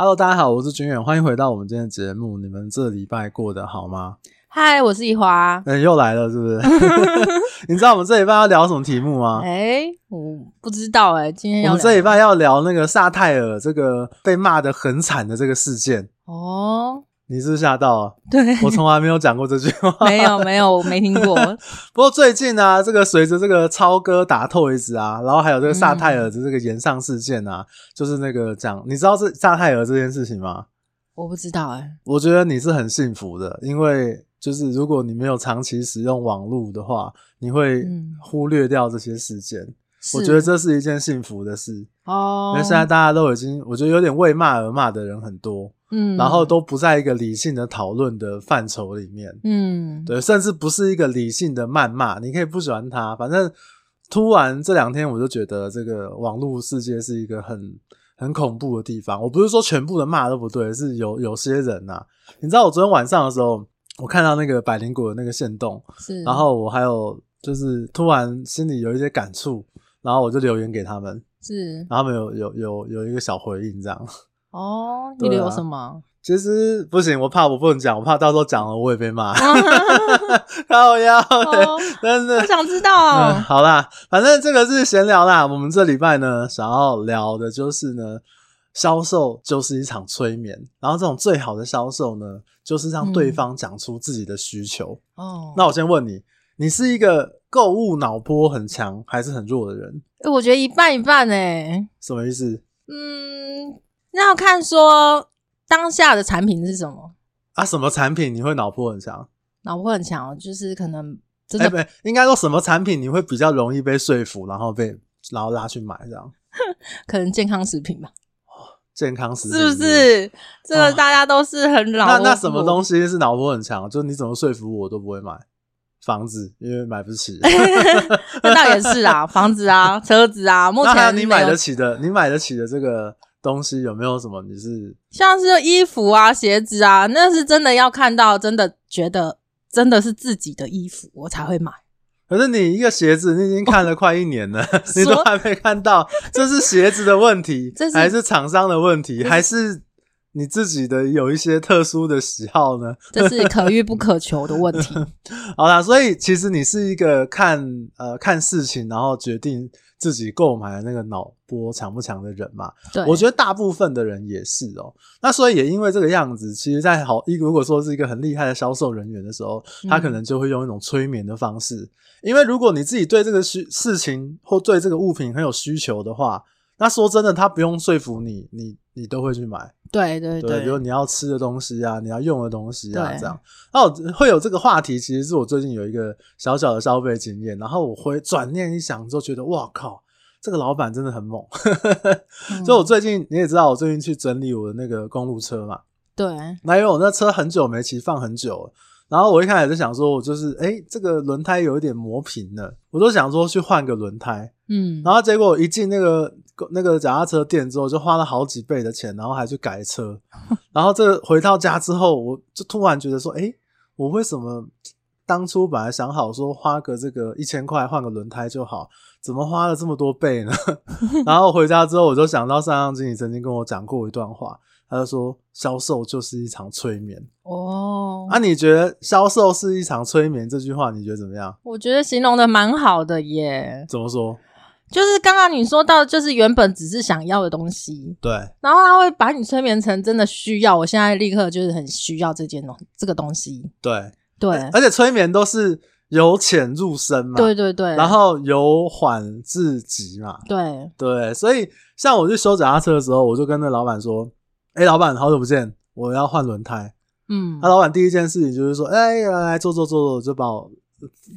Hello，大家好，我是君远，欢迎回到我们今天的节目。你们这礼拜过得好吗？嗨，我是怡华。嗯，又来了，是不是？你知道我们这礼拜要聊什么题目吗？哎、欸，我不知道哎、欸。今天要我们这礼拜要聊那个萨泰尔这个被骂得很惨的这个事件哦。你是不是吓到了？对，我从来没有讲过这句话。没有，没有，我没听过。不过最近啊，这个随着这个超哥打 Toyz 啊，然后还有这个萨泰尔的这个延上事件啊，嗯、就是那个讲，你知道这萨泰尔这件事情吗？我不知道哎、欸。我觉得你是很幸福的，因为就是如果你没有长期使用网络的话，你会忽略掉这些事件。嗯、我觉得这是一件幸福的事哦，因为现在大家都已经，我觉得有点为骂而骂的人很多。嗯，然后都不在一个理性的讨论的范畴里面，嗯，对，甚至不是一个理性的谩骂。你可以不喜欢他，反正突然这两天我就觉得这个网络世界是一个很很恐怖的地方。我不是说全部的骂都不对，是有有些人啊，你知道我昨天晚上的时候，我看到那个百灵果的那个线动，是，然后我还有就是突然心里有一些感触，然后我就留言给他们，是，然后他们有有有有一个小回应这样。哦，你留什么？啊、其实不行，我怕我不能讲，我怕到时候讲了我也被骂。靠腰，但是我想知道、嗯。好啦，反正这个是闲聊啦。我们这礼拜呢，想要聊的就是呢，销售就是一场催眠。然后这种最好的销售呢，就是让对方讲出自己的需求。哦、嗯，那我先问你，你是一个购物脑波很强还是很弱的人？我觉得一半一半诶、欸。什么意思？嗯。那要看说当下的产品是什么啊？什么产品你会脑波很强？脑波很强，就是可能真的，哎、欸，不，应该说什么产品你会比较容易被说服，然后被然后拉去买这样？可能健康食品吧。健康食品是不是？这个大家都是很脑、哦。那那什么东西是脑波很强？就你怎么说服我都不会买房子，因为买不起。那倒也是啊，房子啊，车子啊，目前你买得起的，你买得起的这个。东西有没有什么？你是像是衣服啊、鞋子啊，那是真的要看到，真的觉得真的是自己的衣服，我才会买。可是你一个鞋子，你已经看了快一年了，你都还没看到，这是鞋子的问题，这是还是厂商的问题，还是你自己的有一些特殊的喜好呢？这是可遇不可求的问题。好啦，所以其实你是一个看呃看事情，然后决定。自己购买的那个脑波强不强的人嘛？对，我觉得大部分的人也是哦、喔。那所以也因为这个样子，其实，在好一如果说是一个很厉害的销售人员的时候，他可能就会用一种催眠的方式。嗯、因为如果你自己对这个需事情或对这个物品很有需求的话，那说真的，他不用说服你，你你都会去买。对对对，对，比如你要吃的东西啊，你要用的东西啊，这样。哦，会有这个话题，其实是我最近有一个小小的消费经验，然后我回转念一想之后，觉得哇靠，这个老板真的很猛。所以我最近你也知道，我最近去整理我的那个公路车嘛。对。那因为我那车很久没骑，放很久了。然后我一开始就想说，我就是诶这个轮胎有一点磨平了，我都想说去换个轮胎。嗯。然后结果一进那个那个脚踏车店之后，就花了好几倍的钱，然后还去改车。然后这个回到家之后，我就突然觉得说，诶我为什么当初本来想好说花个这个一千块换个轮胎就好，怎么花了这么多倍呢？然后回家之后，我就想到上上经理曾经跟我讲过一段话。他就说：“销售就是一场催眠。”哦，啊，你觉得“销售是一场催眠”这句话，你觉得怎么样？我觉得形容的蛮好的耶。怎么说？就是刚刚你说到，就是原本只是想要的东西，对，然后他会把你催眠成真的需要。我现在立刻就是很需要这件东这个东西。对对，而且催眠都是由浅入深嘛，对对对，然后由缓至急嘛，对对，所以像我去修脚踏车的时候，我就跟那老板说。哎、欸，老板，好久不见！我要换轮胎。嗯，那老板第一件事情就是说，哎、欸，来来坐坐坐坐，就把我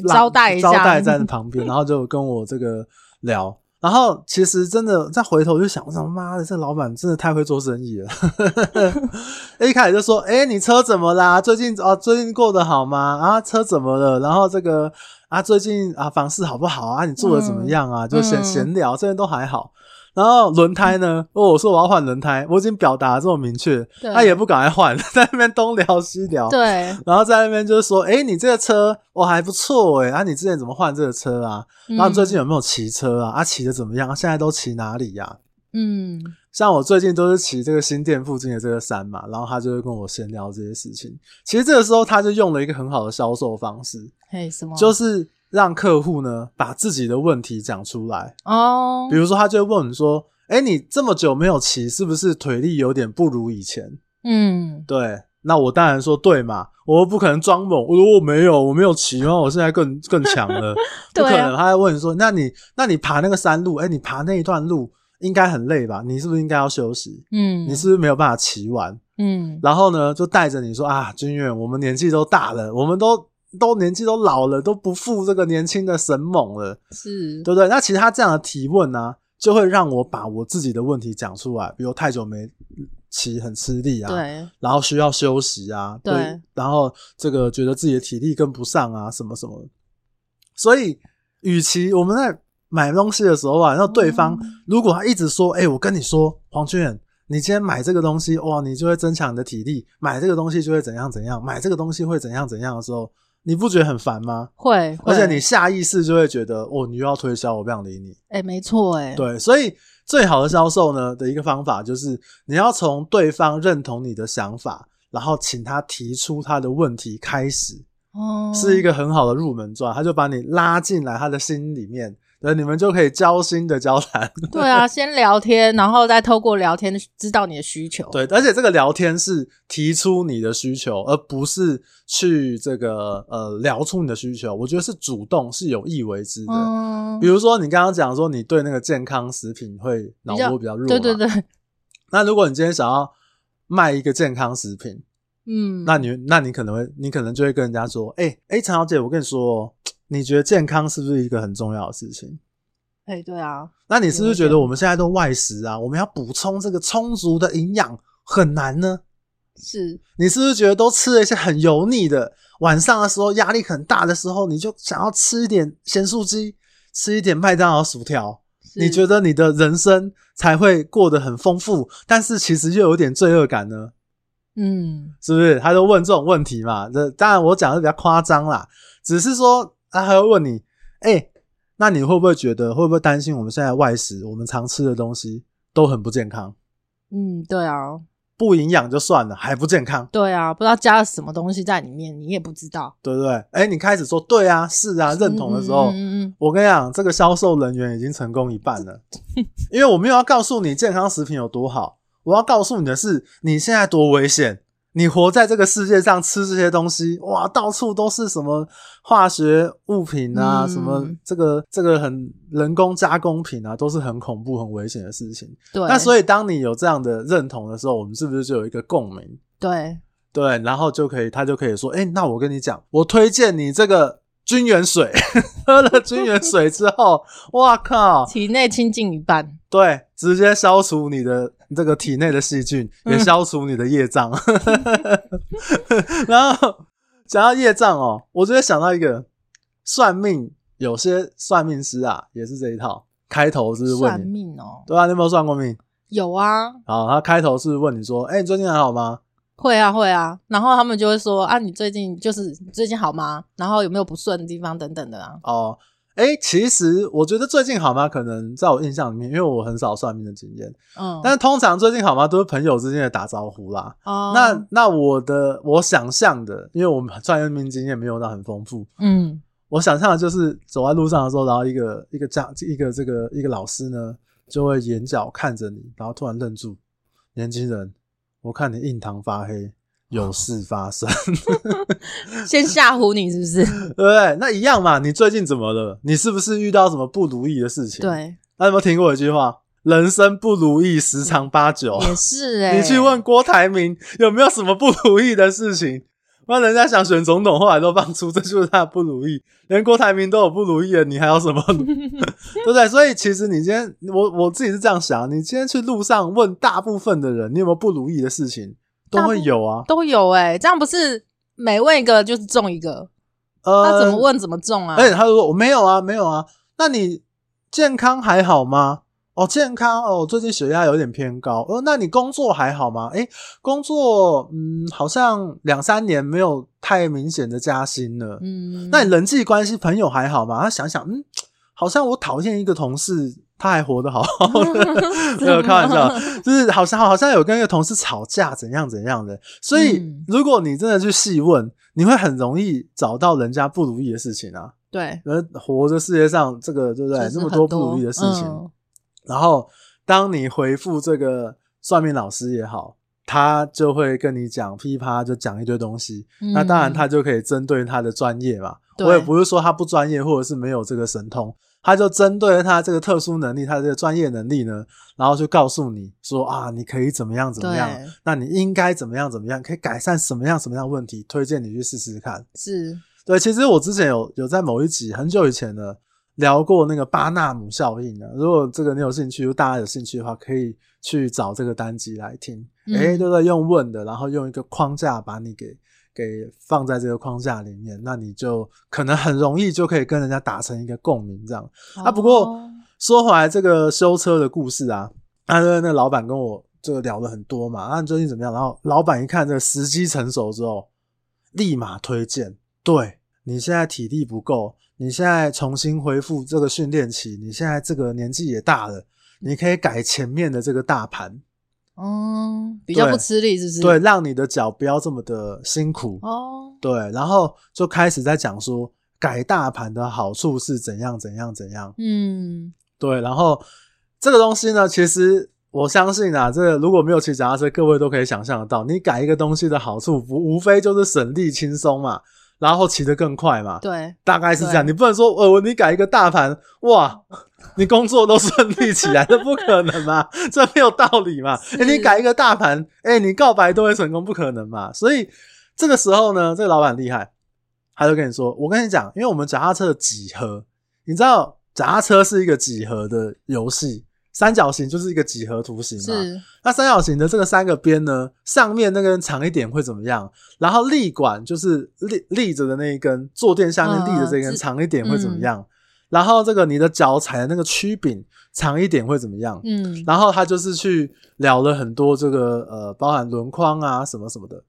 招待一下，招待在旁边，然后就跟我这个聊。然后其实真的再回头就想，我想妈的，这老板真的太会做生意了。一开始就说，哎、欸，你车怎么啦？最近啊，最近过得好吗？啊，车怎么了？然后这个啊，最近啊，房市好不好啊？你做的怎么样啊？嗯、就闲闲聊，这些都还好。然后轮胎呢？哦，我说我要换轮胎，我已经表达得这么明确，他也不赶快换，在那边东聊西聊。对，然后在那边就是说，诶，你这个车我还不错诶，啊，你之前怎么换这个车啊？然后最近有没有骑车啊？啊，骑的怎么样？现在都骑哪里呀？嗯，像我最近都是骑这个新店附近的这个山嘛，然后他就会跟我闲聊这些事情。其实这个时候他就用了一个很好的销售方式，嘿，什么？就是让客户呢把自己的问题讲出来哦。比如说，他就会问你说：“诶，你这么久没有骑，是不是腿力有点不如以前？”嗯，对。那我当然说对嘛，我不可能装猛。我说我没有，我没有骑，然后我现在更更强了，不可能。他还问你说：“那你那你爬那个山路，诶，你爬那一段路。”应该很累吧？你是不是应该要休息？嗯，你是不是没有办法骑完？嗯，然后呢，就带着你说啊，君远，我们年纪都大了，我们都都年纪都老了，都不负这个年轻的神猛了，是对不对？那其实他这样的提问呢、啊，就会让我把我自己的问题讲出来，比如太久没骑很吃力啊，对，然后需要休息啊，对，对，然后这个觉得自己的体力跟不上啊，什么什么，所以与其我们在。买东西的时候啊，然后对方如果他一直说：“哎、欸，我跟你说，黄军，你今天买这个东西，哇，你就会增强你的体力；买这个东西就会怎样怎样，买这个东西会怎样怎样的时候，你不觉得很烦吗？会，会，而且你下意识就会觉得，哦，你又要推销，我不想理你。哎、欸，没错，哎，对，所以最好的销售呢的一个方法就是，你要从对方认同你的想法，然后请他提出他的问题开始，哦，是一个很好的入门砖，他就把你拉进来他的心里面。那你们就可以交心的交谈。对啊，先聊天，然后再透过聊天知道你的需求。对，而且这个聊天是提出你的需求，而不是去这个呃聊出你的需求。我觉得是主动，是有意为之的。嗯，比如说你刚刚讲说你对那个健康食品会脑波比较弱，对对对。那如果你今天想要卖一个健康食品，嗯，那你那你可能会，你可能就会跟人家说，哎、欸、哎，陈小姐，我跟你说。你觉得健康是不是一个很重要的事情？哎、欸，对啊。那你是不是觉得我们现在都外食啊？我们要补充这个充足的营养很难呢？是。你是不是觉得都吃了一些很油腻的？晚上的时候压力很大的时候，你就想要吃一点咸酥鸡，吃一点麦当劳薯条？你觉得你的人生才会过得很丰富，但是其实又有点罪恶感呢？嗯，是不是？他就问这种问题嘛？这当然我讲的比较夸张啦，只是说。他还会问你，哎、欸，那你会不会觉得，会不会担心我们现在外食，我们常吃的东西都很不健康？嗯，对啊，不营养就算了，还不健康。对啊，不知道加了什么东西在里面，你也不知道，对不对？哎、欸，你开始说对啊，是啊，认同的时候，嗯嗯嗯，我跟你讲，这个销售人员已经成功一半了，因为我没有要告诉你健康食品有多好，我要告诉你的是你现在多危险。你活在这个世界上吃这些东西，哇，到处都是什么化学物品啊，嗯、什么这个这个很人工加工品啊，都是很恐怖、很危险的事情。对。那所以当你有这样的认同的时候，我们是不是就有一个共鸣？对对，然后就可以，他就可以说，哎、欸，那我跟你讲，我推荐你这个军元水，喝了军元水之后，哇靠，体内清净一半，对，直接消除你的。这个体内的细菌也消除你的业障，嗯、然后讲到业障哦，我就会想到一个算命，有些算命师啊，也是这一套。开头是，是问你算命哦，对啊，你有没有算过命？有啊。好，他开头是问你说：“哎、欸，你最近还好吗？”会啊，会啊。然后他们就会说：“啊，你最近就是最近好吗？然后有没有不顺的地方等等的啊？”哦。哎、欸，其实我觉得最近好吗？可能在我印象里面，因为我很少算命的经验，嗯，但是通常最近好吗都是朋友之间的打招呼啦。哦，那那我的我想象的，因为我们算命经验没有到很丰富，嗯，我想象的就是走在路上的时候，然后一个一个这样一个这个一个老师呢，就会眼角看着你，然后突然愣住，年轻人，我看你印堂发黑。有事发生，先吓唬你是不是？对不对？那一样嘛。你最近怎么了？你是不是遇到什么不如意的事情？对，那有没有听过一句话？人生不如意十常八九。也是哎、欸，你去问郭台铭有没有什么不如意的事情？那人家想选总统，后来都放出，这就是他的不如意。连郭台铭都有不如意了，你还有什么？对不对？所以其实你今天，我我自己是这样想：你今天去路上问大部分的人，你有没有不如意的事情？都会有啊，都有哎、欸，这样不是每问一个就是中一个？呃，他怎么问怎么中啊？而且他说我没有啊，没有啊。那你健康还好吗？哦，健康哦，最近血压有点偏高。哦，那你工作还好吗？诶，工作嗯，好像两三年没有太明显的加薪了。嗯，那你人际关系朋友还好吗？他想想，嗯，好像我讨厌一个同事。他还活得好好 的，没有开玩笑，就是好像好像有跟一个同事吵架，怎样怎样的。所以，如果你真的去细问，你会很容易找到人家不如意的事情啊。对，而活着世界上这个对不对？那么多不如意的事情，嗯、然后当你回复这个算命老师也好，他就会跟你讲噼啪就讲一堆东西。嗯、那当然，他就可以针对他的专业嘛。我也不是说他不专业，或者是没有这个神通。他就针对他这个特殊能力，他的这个专业能力呢，然后就告诉你说啊，你可以怎么样怎么样，那你应该怎么样怎么样，可以改善什么样什么样的问题，推荐你去试试看。是对，其实我之前有有在某一集很久以前呢聊过那个巴纳姆效应啊。如果这个你有兴趣，如果大家有兴趣的话，可以去找这个单集来听。哎、嗯欸、对对，用问的，然后用一个框架把你给。给放在这个框架里面，那你就可能很容易就可以跟人家达成一个共鸣，这样、哦、啊。不过说回来，这个修车的故事啊，啊，那那老板跟我这个聊了很多嘛，啊，你最近怎么样？然后老板一看这个时机成熟之后，立马推荐，对，你现在体力不够，你现在重新恢复这个训练期，你现在这个年纪也大了，你可以改前面的这个大盘。哦，比较不吃力，是不是？对，让你的脚不要这么的辛苦哦。对，然后就开始在讲说改大盘的好处是怎样怎样怎样。嗯，对，然后这个东西呢，其实我相信啊，这个如果没有骑脚踏车，各位都可以想象得到，你改一个东西的好处，不无非就是省力轻松嘛。然后骑得更快嘛？对，大概是这样。你不能说，呃，你改一个大盘，哇，你工作都顺利起来，这不可能嘛？这没有道理嘛？你改一个大盘，哎、欸，你告白都会成功，不可能嘛？所以这个时候呢，这个老板厉害，他就跟你说，我跟你讲，因为我们脚踏车的几何，你知道，脚踏车是一个几何的游戏。三角形就是一个几何图形嘛，是那三角形的这个三个边呢，上面那根长一点会怎么样？然后立管就是立立着的那一根，坐垫下面立的这根长一点会怎么样？嗯、然后这个你的脚踩的那个曲柄长一点会怎么样？嗯，然后他就是去聊了很多这个呃，包含轮框啊什么什么的，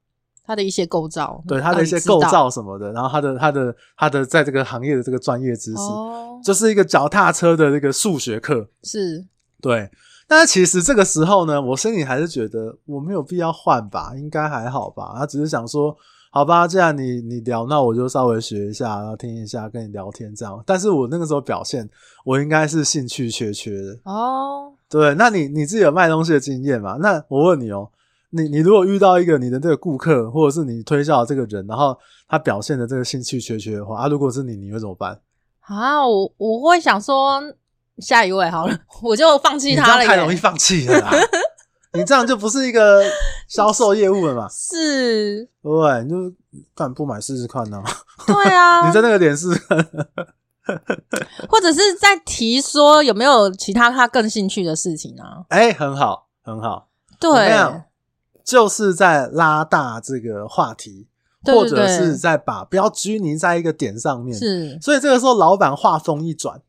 它的一些构造，对它的一些构造什么的，然后它的它的它的在这个行业的这个专业知识，哦，就是一个脚踏车的这个数学课，是。对，但是其实这个时候呢，我心里还是觉得我没有必要换吧，应该还好吧。他只是想说，好吧，既然你你聊，那我就稍微学一下，然后听一下，跟你聊天这样。但是我那个时候表现，我应该是兴趣缺缺的哦。对，那你你自己有卖东西的经验嘛？那我问你哦，你你如果遇到一个你的这个顾客，或者是你推销的这个人，然后他表现的这个兴趣缺缺的话，啊，如果是你，你会怎么办？啊，我我会想说。下一位好了，我就放弃他了。你这样太容易放弃了啦！你这样就不是一个销售业务了嘛？是，对，你就干不买试试看呢？对啊，你在那个点试试看，或者是在提说有没有其他他更兴趣的事情啊？哎、欸，很好，很好。对，就是在拉大这个话题，或者是在把不要拘泥在一个点上面。是，所以这个时候老板话锋一转，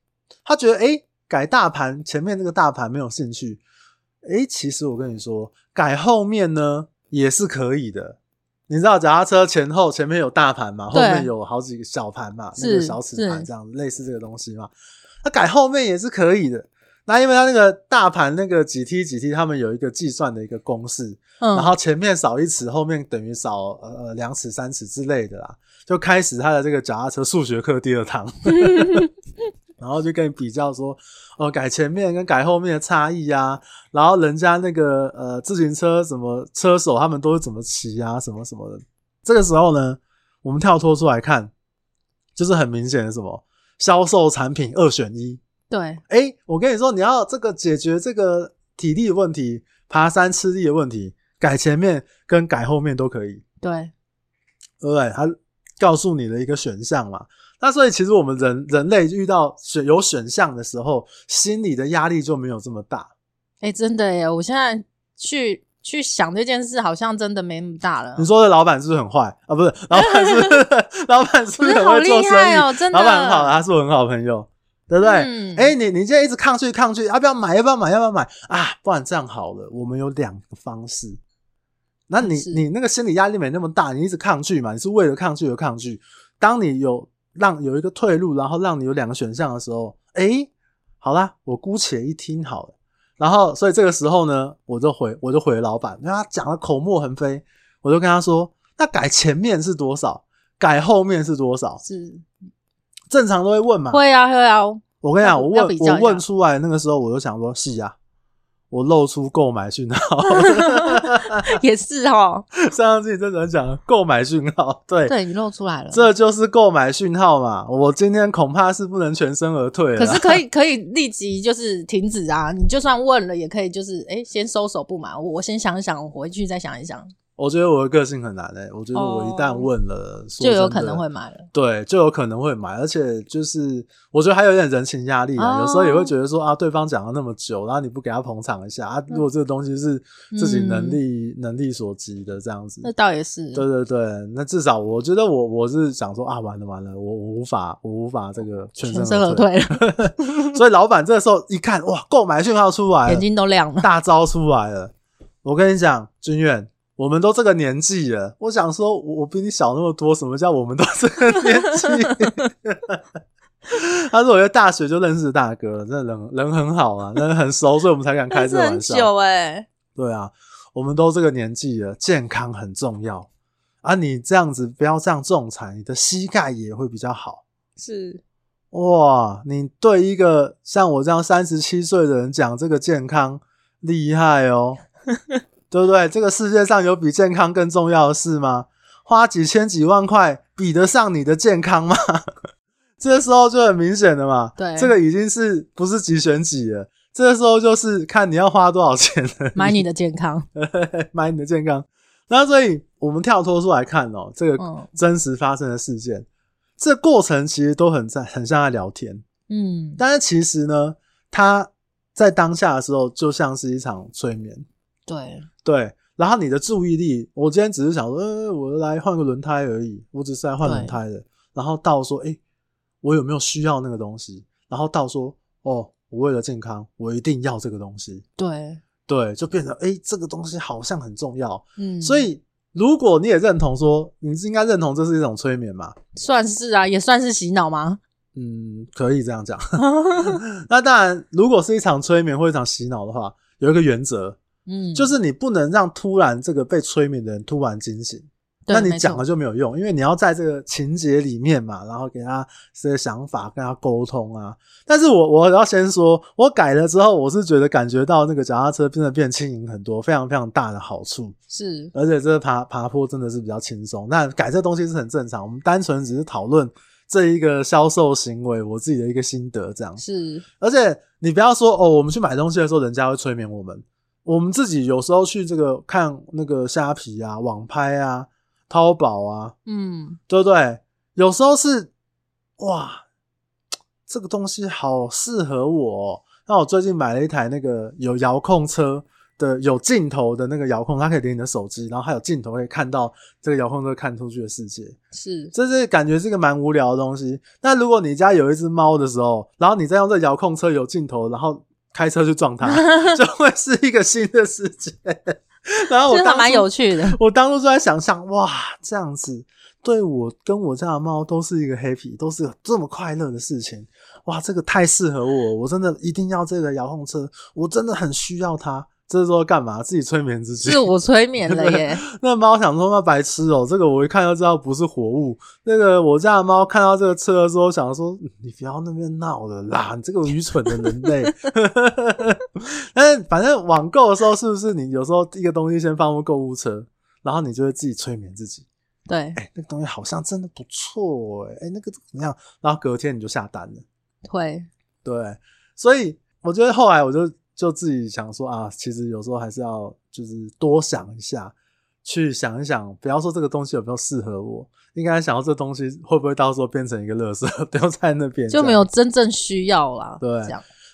他觉得哎。欸改大盘，前面那个大盘没有兴趣。诶，其实我跟你说，改后面呢也是可以的。你知道脚踏车前后前面有大盘嘛？后面有好几个小盘嘛？那个小齿盘这样类似这个东西嘛？那改后面也是可以的。那因为它那个大盘那个几 T 几 T，他们有一个计算的一个公式，嗯，然后前面少一尺，后面等于少呃两尺三尺之类的啦，就开始他的这个脚踏车数学课第二堂。然后就跟你比较说，哦，改前面跟改后面的差异啊，然后人家那个呃自行车什么车手他们都是怎么骑啊，什么什么的。这个时候呢，我们跳脱出来看，就是很明显的什么销售产品二选一。对，诶，我跟你说，你要这个解决这个体力的问题，爬山吃力的问题，改前面跟改后面都可以。对，对，他告诉你的一个选项嘛。那所以其实我们人人类遇到选有选项的时候，心里的压力就没有这么大。哎、欸，真的耶！我现在去去想这件事，好像真的没那么大了。你说的老板是不是很坏啊？不是，老板是不是 老板是不是很会做生意？哦、真的，老板很好，他是我很好的朋友，对不对？哎、嗯欸，你你现在一直抗拒抗拒，要不要买？要不要买？要不要买啊？不然这样好了，我们有两个方式。那你你那个心理压力没那么大，你一直抗拒嘛？你是为了抗拒而抗拒。当你有让有一个退路，然后让你有两个选项的时候，诶，好啦，我姑且一听好了。然后，所以这个时候呢，我就回，我就回老板，因为他讲的口沫横飞，我就跟他说：“那改前面是多少？改后面是多少？”是正常都会问嘛？会啊，会啊。我跟你讲，我问我问出来那个时候，我就想说：“是呀。”我露出购买讯号，也是哦。上次你真的讲购买讯号，对，对你露出来了，这就是购买讯号嘛。我今天恐怕是不能全身而退了，可是可以 可以立即就是停止啊。你就算问了，也可以就是哎，先收手不买。我我先想一想，我回去再想一想。我觉得我的个性很难诶、欸，我觉得我一旦问了，就有可能会买了。对，就有可能会买，而且就是我觉得还有点人情压力啊，有时候也会觉得说啊，对方讲了那么久，然后你不给他捧场一下啊，如果这个东西是自己能力能力所及的这样子，那倒也是。对对对，那至少我觉得我我是想说啊，完了完了，我我无法我无法这个全身而退。所以老板这个时候一看哇，购买讯号出来了，眼睛都亮了，大招出来了。我跟你讲，君远。我们都这个年纪了，我想说，我比你小那么多，什么叫我们都这个年纪？他说我在大学就认识大哥，真的人人很好啊，人很熟，所以我们才敢开这个玩笑。很久欸，对啊，我们都这个年纪了，健康很重要啊！你这样子不要这样仲裁，你的膝盖也会比较好。是哇，你对一个像我这样三十七岁的人讲这个健康厉害哦。对不对？这个世界上有比健康更重要的事吗？花几千几万块比得上你的健康吗？这个时候就很明显了嘛。对，这个已经是不是几选几了？这个时候就是看你要花多少钱了。买你的健康，买你的健康。那所以我们跳脱出来看哦，这个真实发生的事件，嗯、这过程其实都很在很像在聊天。嗯，但是其实呢，他在当下的时候就像是一场催眠。对对，然后你的注意力，我今天只是想说，呃，我来换个轮胎而已，我只是来换轮胎的。然后到说，诶，我有没有需要那个东西？然后到说，哦，我为了健康，我一定要这个东西。对对，就变成，诶，这个东西好像很重要。嗯，所以如果你也认同说，你是应该认同这是一种催眠嘛？算是啊，也算是洗脑吗？嗯，可以这样讲。那当然，如果是一场催眠或一场洗脑的话，有一个原则。嗯，就是你不能让突然这个被催眠的人突然惊醒，那你讲了就没有用，因为你要在这个情节里面嘛，然后给他这些想法跟他沟通啊。但是我我要先说，我改了之后，我是觉得感觉到那个脚踏车变得变轻盈很多，非常非常大的好处。是，而且这个爬爬坡真的是比较轻松。那改这东西是很正常，我们单纯只是讨论这一个销售行为，我自己的一个心得这样。是，而且你不要说哦，我们去买东西的时候，人家会催眠我们。我们自己有时候去这个看那个虾皮啊、网拍啊、淘宝啊，嗯，对不对？有时候是哇，这个东西好适合我哦。那我最近买了一台那个有遥控车的、有镜头的那个遥控，它可以连你的手机，然后还有镜头可以看到这个遥控车看出去的世界。是，这是感觉是一个蛮无聊的东西。那如果你家有一只猫的时候，然后你再用这遥控车有镜头，然后。开车去撞它，就会是一个新的世界。然后我当蛮有趣的。我当初就在想象，哇，这样子对我跟我家的猫都是一个 happy，都是这么快乐的事情。哇，这个太适合我，我真的一定要这个遥控车，我真的很需要它。这是说干嘛？自己催眠自己？是我催眠了 耶。那猫想说，那白痴哦、喔，这个我一看就知道不是活物。那个我家的猫看到这个车的时候，想说，你不要那边闹了啦，你这个愚蠢的人类。但是反正网购的时候，是不是你有时候一个东西先放入购物车，然后你就会自己催眠自己？对，哎、欸，那个东西好像真的不错，哎，哎，那个怎么样？然后隔天你就下单了。会，对，所以我觉得后来我就。就自己想说啊，其实有时候还是要就是多想一下，去想一想，不要说这个东西有没有适合我，应该想到这东西会不会到时候变成一个垃圾 丢在那边，就没有真正需要啦。对，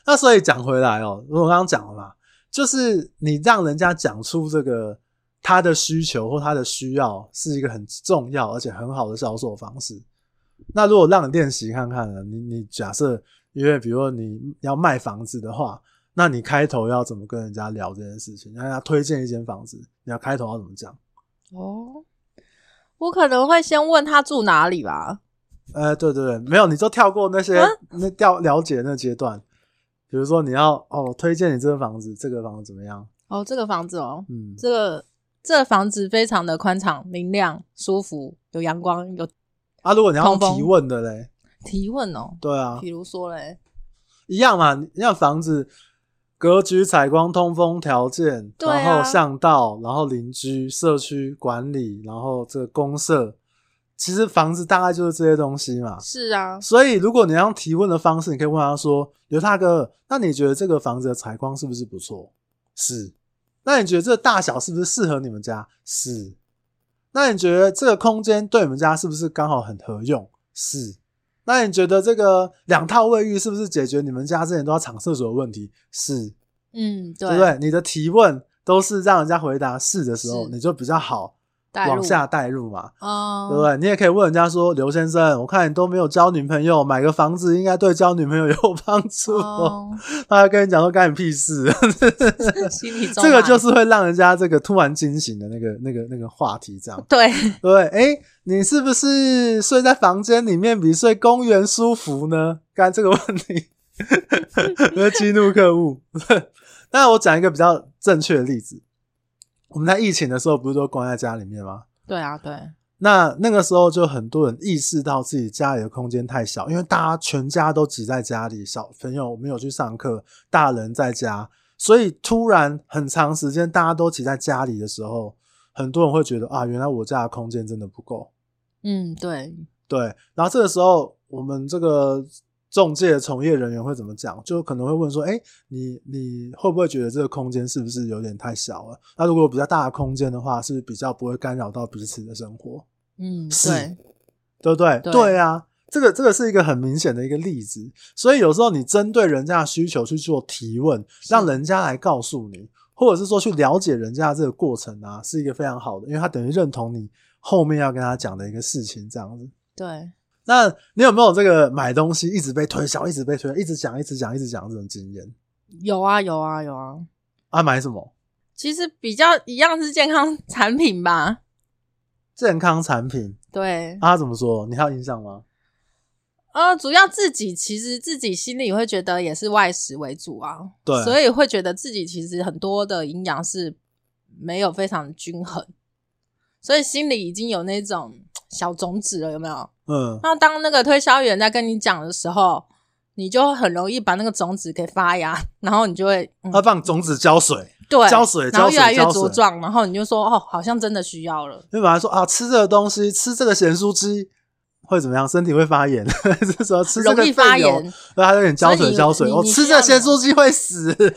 那所以讲回来哦，我刚刚讲了嘛，就是你让人家讲出这个他的需求或他的需要，是一个很重要而且很好的销售方式。那如果让你练习看看呢，你你假设，因为比如说你要卖房子的话。那你开头要怎么跟人家聊这件事情？让人家推荐一间房子，你要开头要怎么讲？哦，我可能会先问他住哪里吧。呃，对对对，没有，你就跳过那些、啊、那调了解那阶段，比如说你要哦，推荐你这个房子，这个房子怎么样？哦，这个房子哦，嗯，这个这个房子非常的宽敞、明亮、舒服，有阳光，有啊。如果你要提问的嘞，提问哦，对啊，比如说嘞，一样嘛，你要房子格局、采光、通风条件，对啊，然后巷道，然后邻居、社区管理，然后这个公社。其实房子大概就是这些东西嘛。是啊，所以如果你要用提问的方式，你可以问他说：“刘大哥，那你觉得这个房子的采光是不是不错？是。那你觉得这个大小是不是适合你们家？是。那你觉得这个空间对你们家是不是刚好很合用？是。那你觉得这个两套卫浴是不是解决你们家之前都要抢厕所的问题？是。嗯，对，对不对？你的提问都是让人家回答是的时候，你就比较好。”往下带入嘛，哦，对不对？你也可以问人家说：“刘先生，我看你都没有交女朋友，买个房子应该对交女朋友有帮助。哦” 他还跟你讲说：“干你屁事！”这个就是会让人家这个突然惊醒的那个、那个、那个话题，这样 对对。哎、欸，你是不是睡在房间里面比睡公园舒服呢？刚才这个问题，会激怒客户。那我讲一个比较正确的例子。我们在疫情的时候不是都关在家里面吗？对啊，对。那那个时候就很多人意识到自己家里的空间太小，因为大家全家都挤在家里，小朋友没有去上课，大人在家，所以突然很长时间大家都挤在家里的时候，很多人会觉得啊，原来我家的空间真的不够。嗯，对对。然后这个时候我们这个。仲介的从业人员会怎么讲？就可能会问说：“哎、欸，你你会不会觉得这个空间是不是有点太小了？那如果有比较大的空间的话，是是比较不会干扰到彼此的生活？”嗯，是，对，对不对？对，对啊，这个这个是一个很明显的一个例子。所以有时候你针对人家的需求去做提问，让人家来告诉你，或者是说去了解人家这个过程啊，是一个非常好的，因为他等于认同你后面要跟他讲的一个事情，这样子。对。那你有没有这个买东西一直被推销，一直被推销，一直讲，一直讲，一直讲这种经验？有啊，有啊，有啊。啊，买什么？其实比较一样是健康产品吧。健康产品。对。啊，他怎么说？你还有印象吗？呃，主要自己其实自己心里会觉得也是外食为主啊。对。所以会觉得自己其实很多的营养是没有非常均衡，所以心里已经有那种小种子了，有没有？嗯，那当那个推销员在跟你讲的时候，你就很容易把那个种子给发芽，然后你就会，嗯、他放种子浇水，对，浇水，然后越来越茁壮，然后你就说哦，好像真的需要了。就本来说啊，吃这个东西，吃这个咸酥鸡会怎么样？身体会发炎，是说吃这个容易发炎，然后还有点胶水胶水，我、哦、吃这个咸酥鸡会死。对，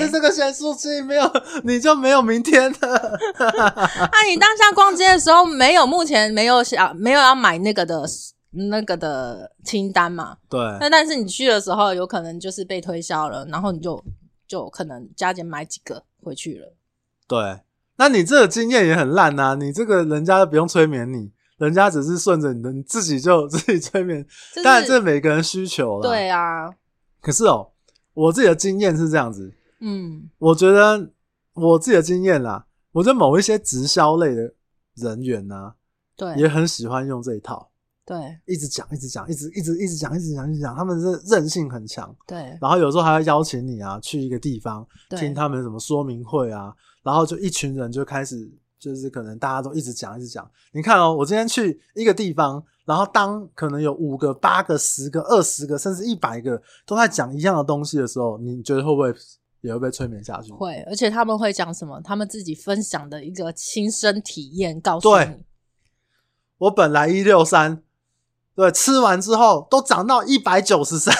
吃这个咸酥鸡没有，你就没有明天了。啊，你当下逛街的时候没有，目前没有想没有要买那个的那个的清单嘛？对。那但是你去的时候，有可能就是被推销了，然后你就就可能加减买几个回去了。对，那你这个经验也很烂呐、啊，你这个人家都不用催眠你。人家只是顺着你的，你自己就 自己催眠。当然，这每个人需求了。对啊。可是哦，我自己的经验是这样子。嗯。我觉得我自己的经验啦，我觉得某一些直销类的人员呢，对，也很喜欢用这一套。对。一直讲，一直讲，一直一直一直讲，一直讲，一直讲，他们是韧性很强。对。然后有时候还要邀请你啊，去一个地方听他们什么说明会啊，然后就一群人就开始。就是可能大家都一直讲一直讲，你看哦，我今天去一个地方，然后当可能有五个、八个、十个、二十个，甚至一百个都在讲一样的东西的时候，你觉得会不会也会被催眠下去？会，而且他们会讲什么？他们自己分享的一个亲身体验，告诉你。对，我本来一六三。对，吃完之后都涨到一百九十三，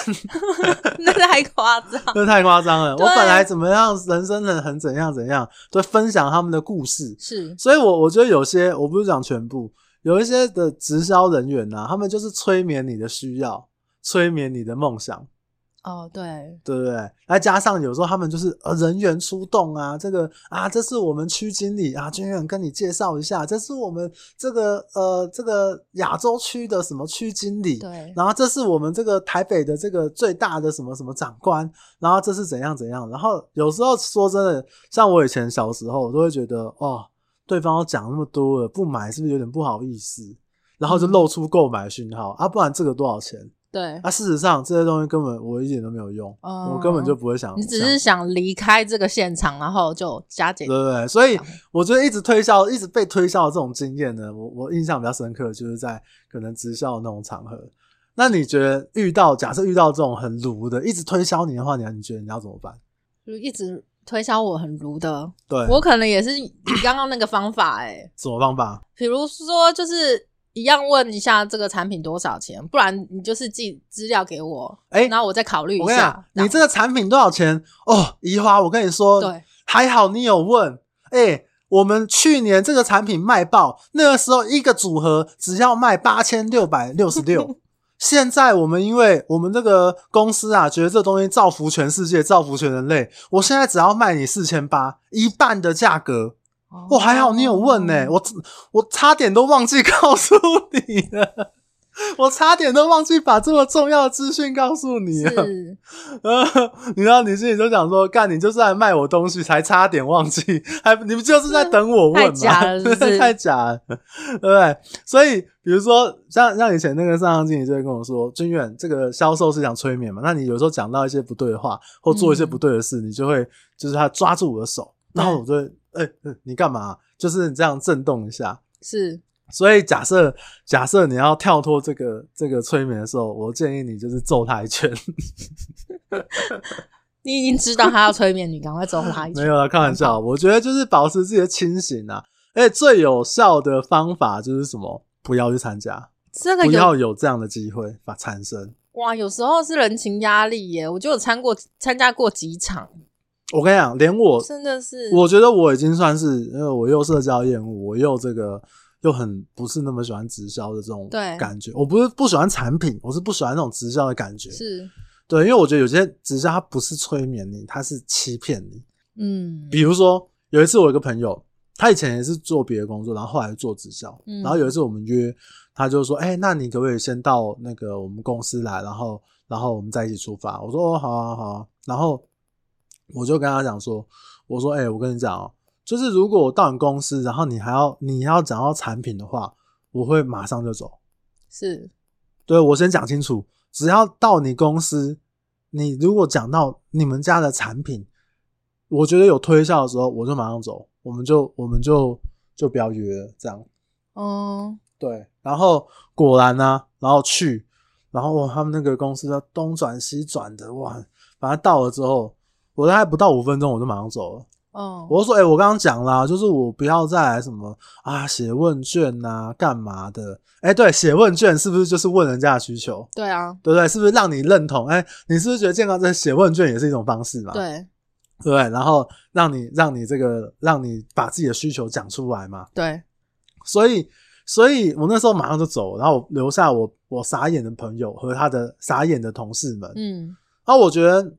那太夸张，那太夸张了。我本来怎么样，人生很很怎样怎样，都分享他们的故事。是，所以我我觉得有些，我不是讲全部，有一些的直销人员啊，他们就是催眠你的需要，催眠你的梦想。哦，对，对对对，再加上有时候他们就是呃人员出动啊，这个啊，这是我们区经理啊，军远跟你介绍一下，这是我们这个呃这个亚洲区的什么区经理，对，然后这是我们这个台北的这个最大的什么什么长官，然后这是怎样怎样，然后有时候说真的，像我以前小时候，我都会觉得哦，对方都讲那么多了，不买是不是有点不好意思？然后就露出购买讯号、嗯、啊，不然这个多少钱？对。啊，事实上这些东西根本我一点都没有用，嗯、我根本就不会想。你只是想离开这个现场，然后就加减。对对对，所以我觉得一直推销、一直被推销的这种经验呢，我我印象比较深刻，就是在可能直销的那种场合。那你觉得遇到假设遇到这种很卢的，一直推销你的话，你你觉得你要怎么办？就一直推销我很卢的，对，我可能也是你刚刚那个方法、欸，哎，什么方法？比如说就是。一样问一下这个产品多少钱，不然你就是寄资料给我，哎、欸，然后我再考虑一下。你这个产品多少钱？哦，宜华，我跟你说，对，还好你有问。哎、欸，我们去年这个产品卖爆，那个时候一个组合只要卖八千六百六十六。现在我们因为我们这个公司啊，觉得这东西造福全世界，造福全人类，我现在只要卖你四千八，一半的价格。哦，还好你有问呢、欸，我我差点都忘记告诉你了，我差点都忘记把这么重要的资讯告诉你了。是，呃，你知道你心里就想说，干你就是来卖我东西，才差点忘记，还你不就是在等我问吗？太假了是是，太假了，对不对？所以比如说像像以前那个上上经理就会跟我说，君远这个销售是讲催眠嘛，那你有时候讲到一些不对的话，或做一些不对的事，嗯、你就会就是他抓住我的手，然后我就会。哎、欸，你干嘛？就是你这样震动一下，是。所以假设假设你要跳脱这个这个催眠的时候，我建议你就是揍他一拳。你已经知道他要催眠，你赶快揍他一拳。没有啦，开玩笑。我觉得就是保持自己的清醒啊。而且最有效的方法就是什么？不要去参加，这个不要有这样的机会发产生。哇，有时候是人情压力耶。我就有参过参加过几场。我跟你讲，连我真的是，我觉得我已经算是，因为我又社交厌恶，我又这个又很不是那么喜欢直销的这种感觉。我不是不喜欢产品，我是不喜欢那种直销的感觉。是，对，因为我觉得有些直销它不是催眠你，它是欺骗你。嗯，比如说有一次我有一个朋友，他以前也是做别的工作，然后后来做直销。嗯，然后有一次我们约，他就说：“哎、欸，那你可不可以先到那个我们公司来，然后然后我们再一起出发？”我说：“哦，好啊，好啊。”然后。我就跟他讲说，我说，哎、欸，我跟你讲哦，就是如果我到你公司，然后你还要你要讲到产品的话，我会马上就走。是，对，我先讲清楚，只要到你公司，你如果讲到你们家的产品，我觉得有推销的时候，我就马上走，我们就我们就就不要约了，这样。嗯，对，然后果然呢、啊，然后去，然后他们那个公司要东转西转的，哇，反正到了之后。我大概不到五分钟，我就马上走了。嗯，我就说，哎、欸，我刚刚讲啦，就是我不要再来什么啊，写问卷呐，干嘛的？哎、欸，对，写问卷是不是就是问人家的需求？对啊，对不对？是不是让你认同？哎、欸，你是不是觉得健康这写问卷也是一种方式嘛？对，对不对？然后让你让你这个让你把自己的需求讲出来嘛？对，所以所以我那时候马上就走，然后留下我我傻眼的朋友和他的傻眼的同事们。嗯，然后我觉得。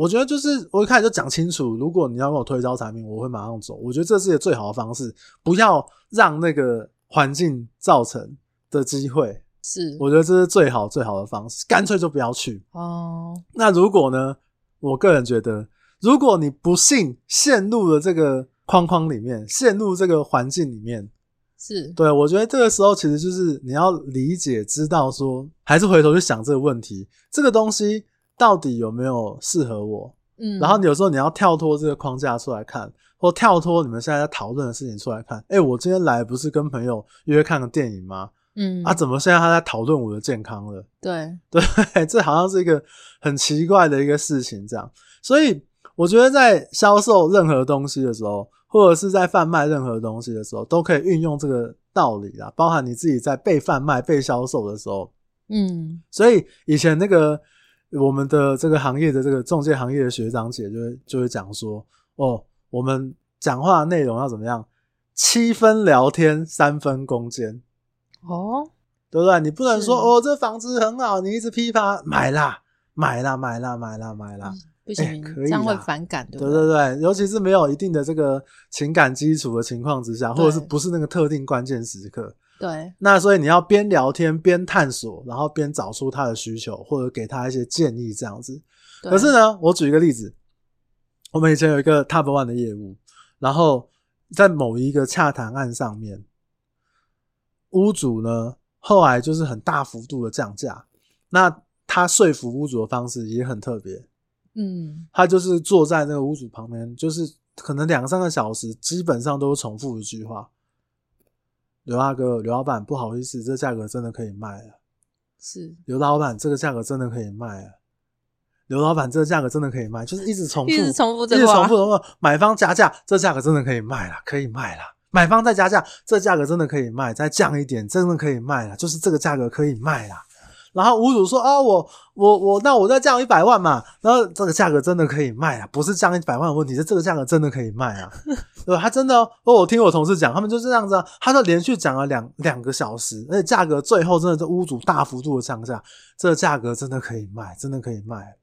我觉得就是我一开始就讲清楚，如果你要跟我推销产品，我会马上走。我觉得这是一个最好的方式，不要让那个环境造成的机会。是，我觉得这是最好最好的方式，干脆就不要去。哦，那如果呢？我个人觉得，如果你不幸陷入了这个框框里面，陷入这个环境里面，是对，我觉得这个时候其实就是你要理解、知道说，还是回头去想这个问题，这个东西。到底有没有适合我？嗯，然后你有时候你要跳脱这个框架出来看，或跳脱你们现在在讨论的事情出来看。哎，我今天来不是跟朋友约看个电影吗？嗯，啊，怎么现在他在讨论我的健康了？对 对，这好像是一个很奇怪的一个事情，这样。所以我觉得在销售任何东西的时候，或者是在贩卖任何东西的时候，都可以运用这个道理啦，包含你自己在被贩卖、被销售的时候。嗯，所以以前那个。我们的这个行业的这个中介行业的学长姐就会就会讲说，哦，我们讲话的内容要怎么样？七分聊天，三分攻坚。哦，对不对？你不能说哦，这房子很好，你一直批发，买啦，买啦，买啦，买啦，买啦，不行，欸、可以这样会反感，对不对？对对对，尤其是没有一定的这个情感基础的情况之下，或者是不是那个特定关键时刻。对，那所以你要边聊天边探索，然后边找出他的需求，或者给他一些建议，这样子。可是呢，我举一个例子，我们以前有一个 Top One 的业务，然后在某一个洽谈案上面，屋主呢后来就是很大幅度的降价，那他说服屋主的方式也很特别，嗯，他就是坐在那个屋主旁边，就是可能两三个小时，基本上都是重复一句话：“刘大哥，刘老板，不好意思，这价格真的可以卖了。”是刘老板，这个价格真的可以卖了。刘老板，这个价格真的可以卖，就是一直重复，一直重复，一直重复，重复。买方加价，这价格真的可以卖了，可以卖了。买方再加价，这价格真的可以卖，再降一点，真的可以卖了，就是这个价格可以卖了。然后屋主说啊，我我我，那我再降一百万嘛，然后这个价格真的可以卖啊，不是降一百万的问题，是这个价格真的可以卖啊，对吧？他真的哦，我听我同事讲，他们就这样子，他就连续讲了两两个小时，而且价格最后真的是屋主大幅度的降价，这个价格真的可以卖，真的可以卖。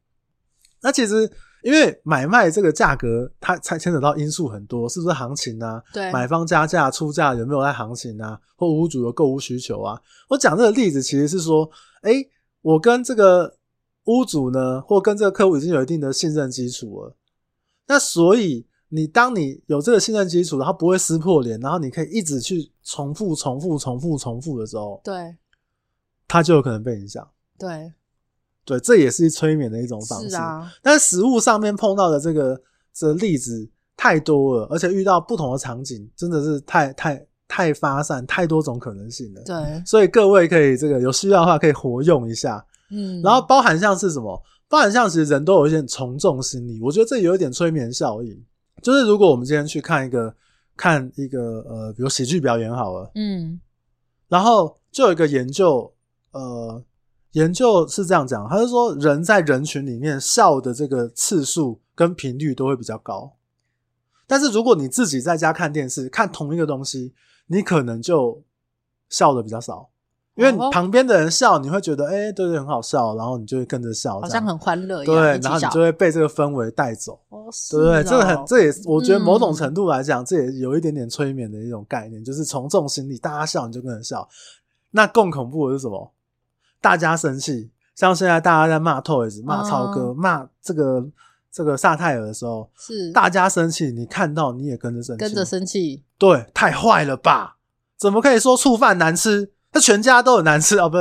那其实。因为买卖这个价格，它才牵扯到因素很多，是不是行情啊？对，买方加价出价有没有在行情啊？或屋主的购物需求啊？我讲这个例子其实是说，哎，我跟这个屋主呢，或跟这个客户已经有一定的信任基础了。那所以你当你有这个信任基础，然后不会撕破脸，然后你可以一直去重复、重复、重复、重复的时候，对，他就有可能被影响。对。对，这也是催眠的一种方式。是啊，但是实务上面碰到的这个这例子太多了，而且遇到不同的场景，真的是太太太发散，太多种可能性了。对，所以各位可以这个有需要的话，可以活用一下。嗯，然后包含像是什么？包含像其实人都有一些从众心理，我觉得这有一点催眠效应。就是如果我们今天去看一个看一个呃，比如喜剧表演好了，嗯，然后就有一个研究，呃。研究是这样讲，他是说人在人群里面笑的这个次数跟频率都会比较高，但是如果你自己在家看电视看同一个东西，你可能就笑的比较少，因为旁边的人笑，你会觉得哎、欸，对对，很好笑，然后你就会跟着笑，好像很欢乐一样，对，然后你就会被这个氛围带走，哦，对不对？这个很，这也我觉得某种程度来讲，这也有一点点催眠的一种概念，就是从众心理，大家笑你就跟着笑。那更恐怖的是什么？大家生气，像现在大家在骂 Toys、骂超哥、骂这个这个萨泰尔的时候，是大家生气，你看到你也跟着生气，跟着生气，对，太坏了吧？怎么可以说醋饭难吃？他全家都很难吃哦，不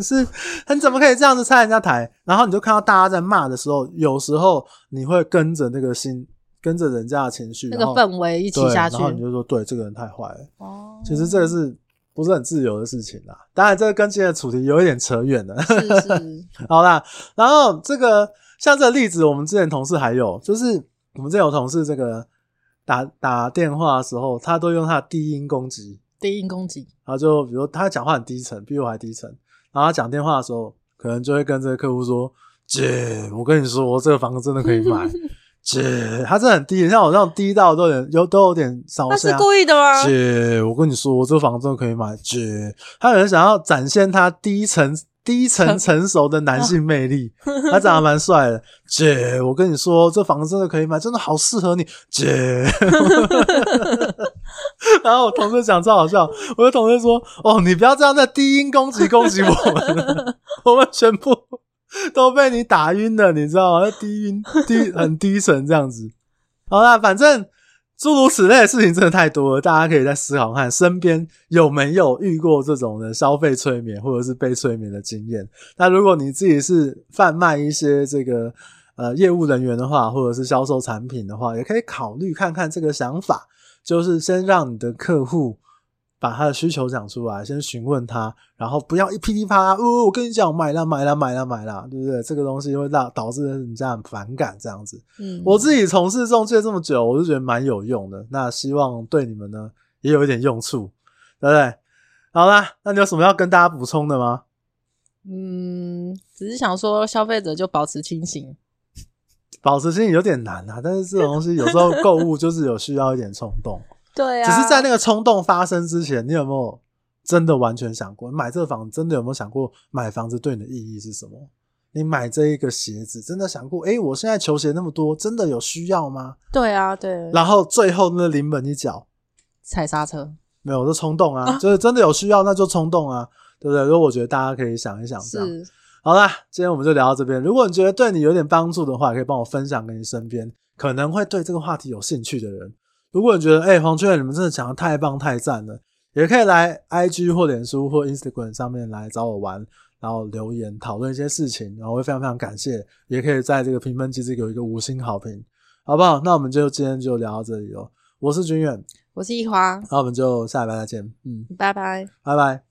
是，是，你怎么可以这样子拆人家台？然后你就看到大家在骂的时候，有时候你会跟着那个心，跟着人家的情绪，那个氛围一起下去，然后你就说，对，这个人太坏了。哦，其实这个是。不是很自由的事情啦，当然这个跟今天的主题有一点扯远了。是是，好啦，然后这个像这个例子，我们之前同事还有，就是我们之前有同事这个打打电话的时候，他都用他的低音攻击，低音攻击，然后就比如他讲话很低沉，比我还低沉，然后他讲电话的时候，可能就会跟这个客户说：“姐，我跟你说，这个房子真的可以买。” 姐，他真的很低，像我这种低到都有点有都有点烧声。他是故意的吗？姐，我跟你说，这个房子真的可以买。姐，他可能想要展现他低层、低层成熟的男性魅力。他长得蛮帅的。姐，我跟你说，这房子真的可以买，真的好适合你。姐，然后我同事讲超好笑，我的同事说：“哦，你不要这样在低音攻击攻击我们，我们全部。” 都被你打晕了，你知道吗？低晕低很低沉这样子。好啦，反正诸如此类的事情真的太多了，大家可以再思考看，身边有没有遇过这种的消费催眠或者是被催眠的经验。那如果你自己是贩卖一些这个呃业务人员的话，或者是销售产品的话，也可以考虑看看这个想法，就是先让你的客户。把他的需求讲出来，先询问他，然后不要一噼里啪啦。哦，我跟你讲，买了，买了，买了，买了，对不对？这个东西会让导致人家很反感，这样子。嗯，我自己从事中介这么久，我就觉得蛮有用的。那希望对你们呢也有一点用处，对不对？好啦，那你有什么要跟大家补充的吗？嗯，只是想说，消费者就保持清醒，保持清醒有点难啊。但是这种东西有时候购物就是有需要一点冲动。对啊，只是在那个冲动发生之前，你有没有真的完全想过买这个房子？真的有没有想过买房子对你的意义是什么？你买这一个鞋子，真的想过？诶，我现在球鞋那么多，真的有需要吗？对啊，对。然后最后那临门一脚，踩刹车，没有，就冲动啊，啊，就是真的有需要，那就冲动啊，对不对？所以我觉得大家可以想一想，这样。好啦，今天我们就聊到这边。如果你觉得对你有点帮助的话，也可以帮我分享给你身边可能会对这个话题有兴趣的人。如果你觉得，哎、欸，黄雀，你们真的讲的太棒太赞了，也可以来 IG 或脸书或 Instagram 上面来找我玩，然后留言讨论一些事情，然后我会非常非常感谢，也可以在这个评分机制给我一个五星好评，好不好？那我们就今天就聊到这里哦。我是君远，我是一花，那我们就下礼拜再见。嗯，拜拜，拜拜。